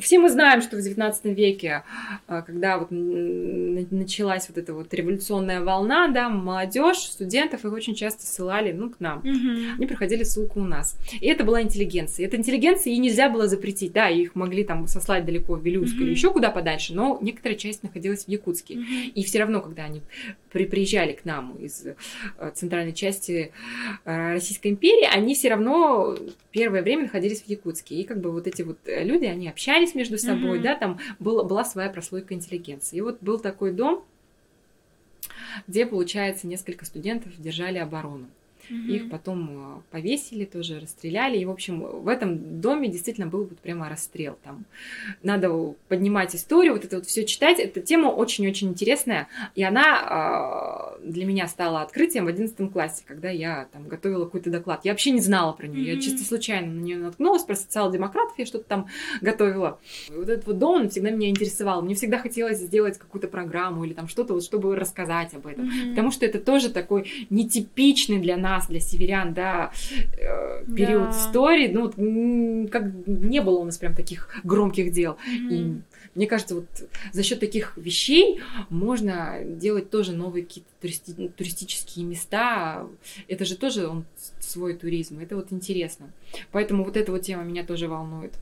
B: все мы знаем, что в XIX веке, а, когда вот началась вот эта вот революционная волна, да, молодежь, студентов, их очень часто ссылали, ну, к нам. Угу. Они проходили ссылку у нас. И это была интеллигенция. Эта интеллигенция, ей нельзя было запретить, да, их могли там сослать далеко в Вилюйск угу. или еще куда подальше, но некоторая часть находилась в Якутске. Угу. И все равно, когда они при, приезжали к нам из э, центральной части э, Российской империи, они все равно первое время находились в Якутске. И как бы вот эти вот люди, они общались между собой, mm-hmm. да, там был, была своя прослойка интеллигенции. И вот был такой дом, где, получается, несколько студентов держали оборону. Угу. Их потом э, повесили, тоже расстреляли. И, в общем, в этом доме действительно был вот прямо расстрел. Там надо поднимать историю, вот это вот все читать. Эта тема очень-очень интересная. И она э, для меня стала открытием в 11 классе, когда я там готовила какой-то доклад. Я вообще не знала про нее. Угу. Я чисто случайно на нее наткнулась. Про социал-демократов я что-то там готовила. Вот этот вот дом, он всегда меня интересовал. Мне всегда хотелось сделать какую-то программу или там что-то, вот, чтобы рассказать об этом. Угу. Потому что это тоже такой нетипичный для нас нас, для северян, да, э, период да. истории, ну, как не было у нас прям таких громких дел. Mm-hmm. И мне кажется, вот за счет таких вещей можно делать тоже новые какие-то туристи- туристические места. Это же тоже он свой туризм. Это вот интересно. Поэтому вот эта вот тема меня тоже волнует.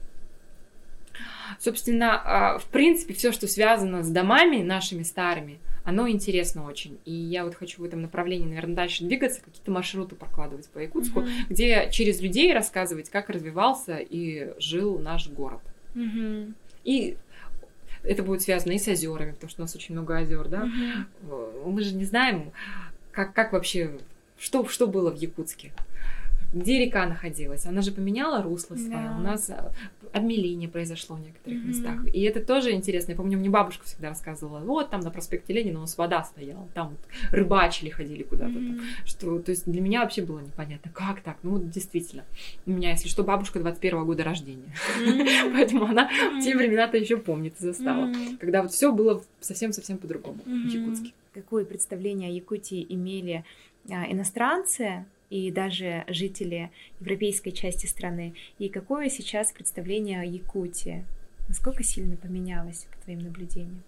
B: Собственно, а, в принципе, все, что связано с домами нашими старыми, оно интересно очень. И я вот хочу в этом направлении, наверное, дальше двигаться, какие-то маршруты прокладывать по Якутску, mm-hmm. где через людей рассказывать, как развивался и жил наш город. Mm-hmm. И это будет связано и с озерами, потому что у нас очень много озер, да. Mm-hmm. Мы же не знаем, как, как вообще, что, что было в Якутске где река находилась. Она же поменяла русло свое. Да. У нас э, обмеление произошло в некоторых mm-hmm. местах. И это тоже интересно. Я помню, мне бабушка всегда рассказывала, вот там на проспекте Ленина у нас вода стояла, там вот рыбачили, ходили куда-то. Mm-hmm. Там, что, то есть для меня вообще было непонятно, как так? Ну вот действительно. У меня, если что, бабушка 21 года рождения. Mm-hmm. Поэтому она mm-hmm. те времена-то еще помнит и застала. Mm-hmm. Когда вот все было совсем-совсем по-другому mm-hmm. в Якутске.
A: Какое представление о Якутии имели а, иностранцы и даже жители европейской части страны. И какое сейчас представление о Якутии? Насколько сильно поменялось по твоим наблюдениям?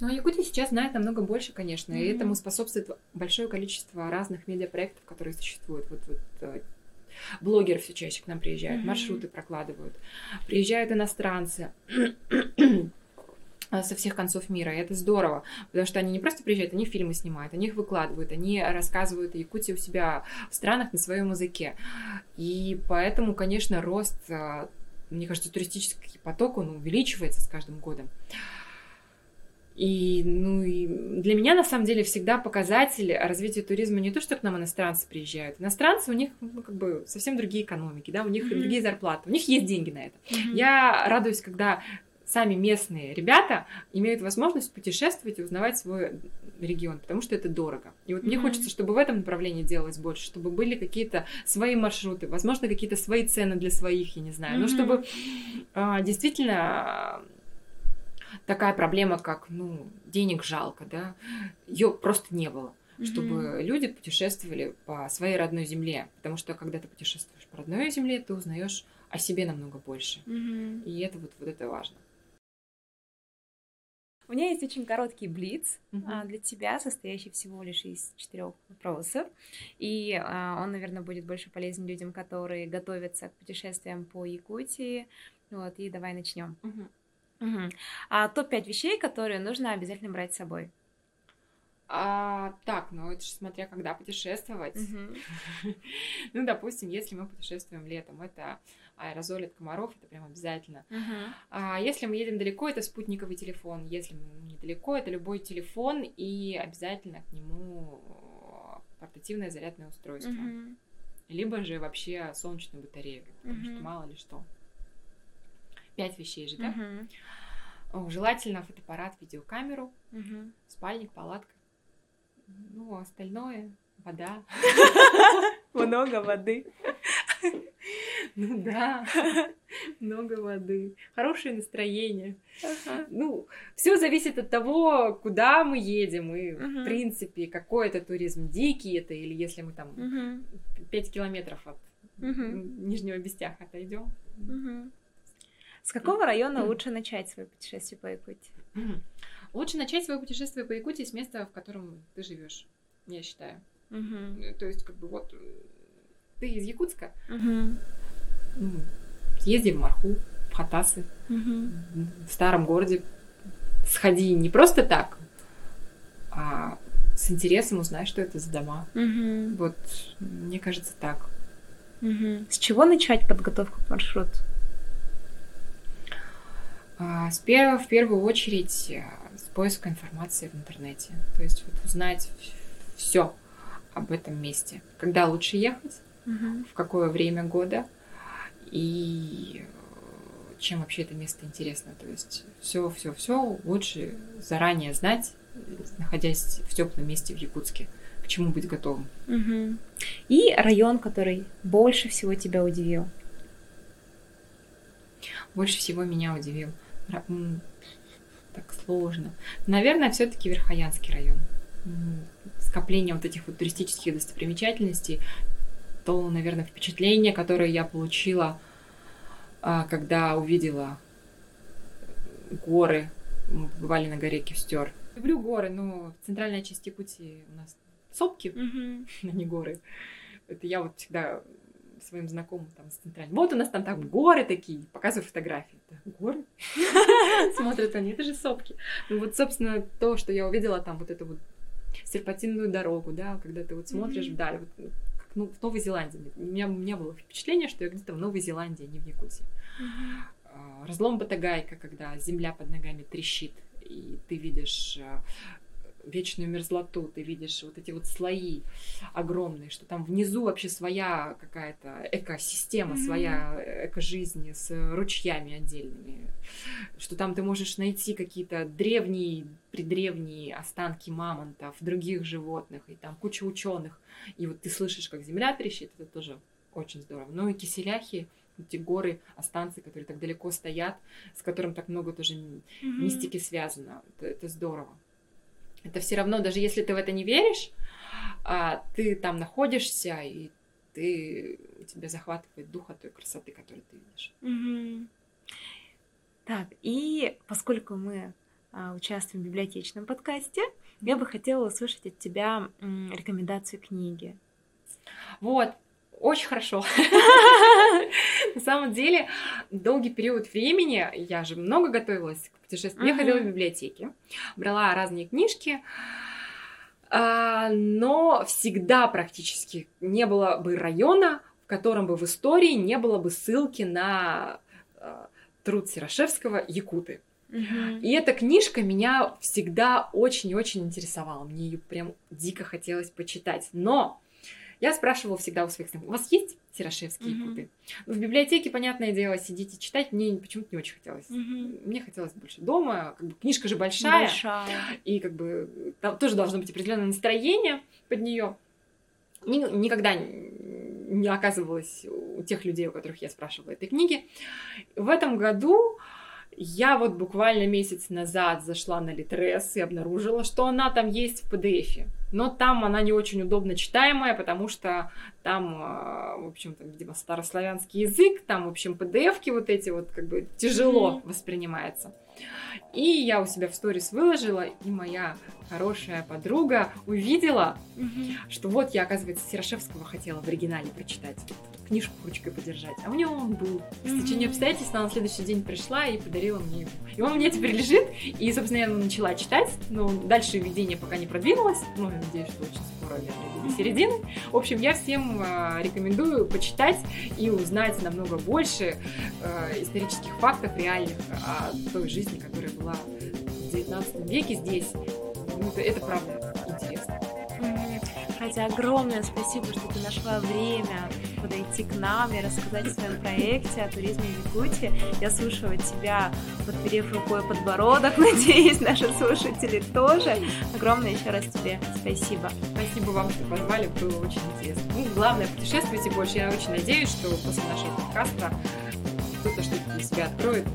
B: Ну, о Якутии сейчас знает намного больше, конечно, mm-hmm. и этому способствует большое количество разных медиапроектов, которые существуют. Вот, вот э, Блогеры все чаще к нам приезжают, маршруты прокладывают. Приезжают иностранцы со всех концов мира. И это здорово, потому что они не просто приезжают, они фильмы снимают, они их выкладывают, они рассказывают о Якутии у себя в странах на своем языке. И поэтому, конечно, рост, а, мне кажется, туристический поток, он увеличивается с каждым годом. И, ну, и для меня, на самом деле, всегда показатель развития туризма не то, что к нам иностранцы приезжают. Иностранцы, у них, ну, как бы, совсем другие экономики, да, у них mm-hmm. другие зарплаты, у них есть деньги на это. Mm-hmm. Я радуюсь, когда сами местные ребята имеют возможность путешествовать и узнавать свой регион, потому что это дорого. И вот mm-hmm. мне хочется, чтобы в этом направлении делалось больше, чтобы были какие-то свои маршруты, возможно, какие-то свои цены для своих, я не знаю, mm-hmm. но чтобы а, действительно такая проблема, как, ну, денег жалко, да, ее просто не было чтобы mm-hmm. люди путешествовали по своей родной земле, потому что когда ты путешествуешь по родной земле, ты узнаешь о себе намного больше, mm-hmm. и это вот вот это важно.
A: У меня есть очень короткий блиц mm-hmm. для тебя, состоящий всего лишь из четырех вопросов. И а, он, наверное, будет больше полезен людям, которые готовятся к путешествиям по Якутии. Вот, и давай начнем. Mm-hmm. Угу. А топ-5 вещей, которые нужно обязательно брать с собой.
B: А, так, ну это же смотря когда путешествовать. Угу. ну, допустим, если мы путешествуем летом, это аэрозоль от комаров, это прям обязательно. Угу. А если мы едем далеко, это спутниковый телефон. Если мы недалеко, это любой телефон и обязательно к нему портативное зарядное устройство. Угу. Либо же вообще солнечную батарею, потому что мало ли что. Пять вещей же, да? Желательно фотоаппарат, видеокамеру, спальник, палатка. Ну, а остальное вода.
A: Много воды.
B: Ну да, много воды, хорошее настроение. Ну, все зависит от того, куда мы едем и, в принципе, какой это туризм, дикий это или если мы там угу. 5 километров от Нижнего Бестяха отойдем.
A: С какого района лучше начать свое путешествие по Якутии?
B: Лучше начать свое путешествие по Якутии с места, в котором ты живешь, я считаю. Угу. То есть, как бы вот ты из Якутска, угу. ну, съезди в Марху, в Хатасы, угу. в старом городе. Сходи не просто так, а с интересом узнай, что это за дома. Угу. Вот, мне кажется, так.
A: Угу. С чего начать подготовку к маршруту?
B: А, с первого, в первую очередь э, поиска информации в интернете. То есть вот узнать все об этом месте. Когда лучше ехать, угу. в какое время года и э, чем вообще это место интересно. То есть все, все, все лучше заранее знать, находясь в теплом месте в Якутске, к чему быть готовым.
A: Угу. И район, который больше всего тебя удивил.
B: Больше всего меня удивил так сложно. Наверное, все-таки Верхоянский район. Скопление вот этих вот туристических достопримечательностей, то, наверное, впечатление, которое я получила, а, когда увидела горы. Мы бывали на горе Кевстер. Люблю горы, но в центральной части Якутии у нас сопки, mm-hmm. а не горы. Это я вот всегда своим знакомым там с центральным. Вот у нас там, там горы такие, показываю фотографии. Горы? Смотрят они, это же сопки. Ну вот, собственно, то, что я увидела там, вот эту вот серпатинную дорогу, да, когда ты вот смотришь вдаль, вот, ну, как ну, в Новой Зеландии. У меня, у меня было впечатление, что я где-то в Новой Зеландии, а не в Якутии. А, разлом Батагайка, когда земля под ногами трещит, и ты видишь а, вечную мерзлоту, ты видишь вот эти вот слои огромные, что там внизу вообще своя какая-то экосистема, mm-hmm. своя экожизнь с ручьями отдельными, что там ты можешь найти какие-то древние, предревние останки мамонтов, других животных, и там куча ученых, и вот ты слышишь, как земля трещит, это тоже очень здорово. Ну и киселяхи, эти горы, останцы, которые так далеко стоят, с которым так много тоже mm-hmm. мистики связано. Это, это здорово. Это все равно, даже если ты в это не веришь, а, ты там находишься, и ты, тебя захватывает дух от той красоты, которую ты видишь.
A: Угу. Так, и поскольку мы а, участвуем в библиотечном подкасте, я бы хотела услышать от тебя рекомендацию книги.
B: Вот, Очень хорошо. На самом деле, долгий период времени я же много готовилась к путешествию. Я ходила в библиотеке, брала разные книжки, а, но всегда практически не было бы района, в котором бы в истории не было бы ссылки на а, труд Серошевского «Якуты». И эта книжка меня всегда очень-очень интересовала. Мне ее прям дико хотелось почитать. Но я спрашивала всегда у своих знакомых, у вас есть Серошевские mm-hmm. якуты? В библиотеке, понятное дело, сидите читать, мне почему-то не очень хотелось. Mm-hmm. Мне хотелось больше дома, как бы книжка же большая, большая. и как бы там тоже должно быть определенное настроение под нее. Никогда не оказывалось у тех людей, у которых я спрашивала этой книги. В этом году я вот буквально месяц назад зашла на Литрес и обнаружила, что она там есть в PDF. Но там она не очень удобно читаемая, потому что там, а, в общем-то, видимо, старославянский язык, там, в общем, PDF-ки вот эти вот как бы тяжело mm-hmm. воспринимается. И я у себя в сторис выложила, и моя хорошая подруга увидела, mm-hmm. что вот я, оказывается, Серошевского хотела в оригинале прочитать книжку ручкой подержать. А у него он был. В течение обстоятельств она на следующий день пришла и подарила мне его. И он меня теперь лежит, и, собственно, я начала читать, но дальше ведение пока не продвинулось, но я надеюсь, что очень скоро я до середины. В общем, я всем э, рекомендую почитать и узнать намного больше э, исторических фактов реальных о той жизни, которая была в 19 веке здесь. Ну, это, это правда интересно.
A: Катя, огромное спасибо, что ты нашла время подойти к нам и рассказать о своем проекте, о туризме в Якутии. Я слушаю тебя, подперев рукой подбородок, надеюсь, наши слушатели тоже. Огромное еще раз тебе спасибо.
B: Спасибо вам, что позвали, было очень интересно. Ну, главное, путешествуйте больше. Я очень надеюсь, что после нашего подкаста кто-то что-то для себя откроет.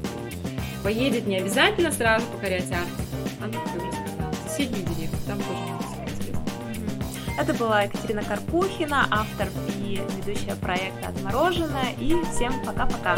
B: Поедет не обязательно сразу покорять Арктику, а, ну, как уже сказала, соседнюю деревню, там тоже
A: это была Екатерина Карпухина, автор и ведущая проекта «Отморожено». И всем пока-пока!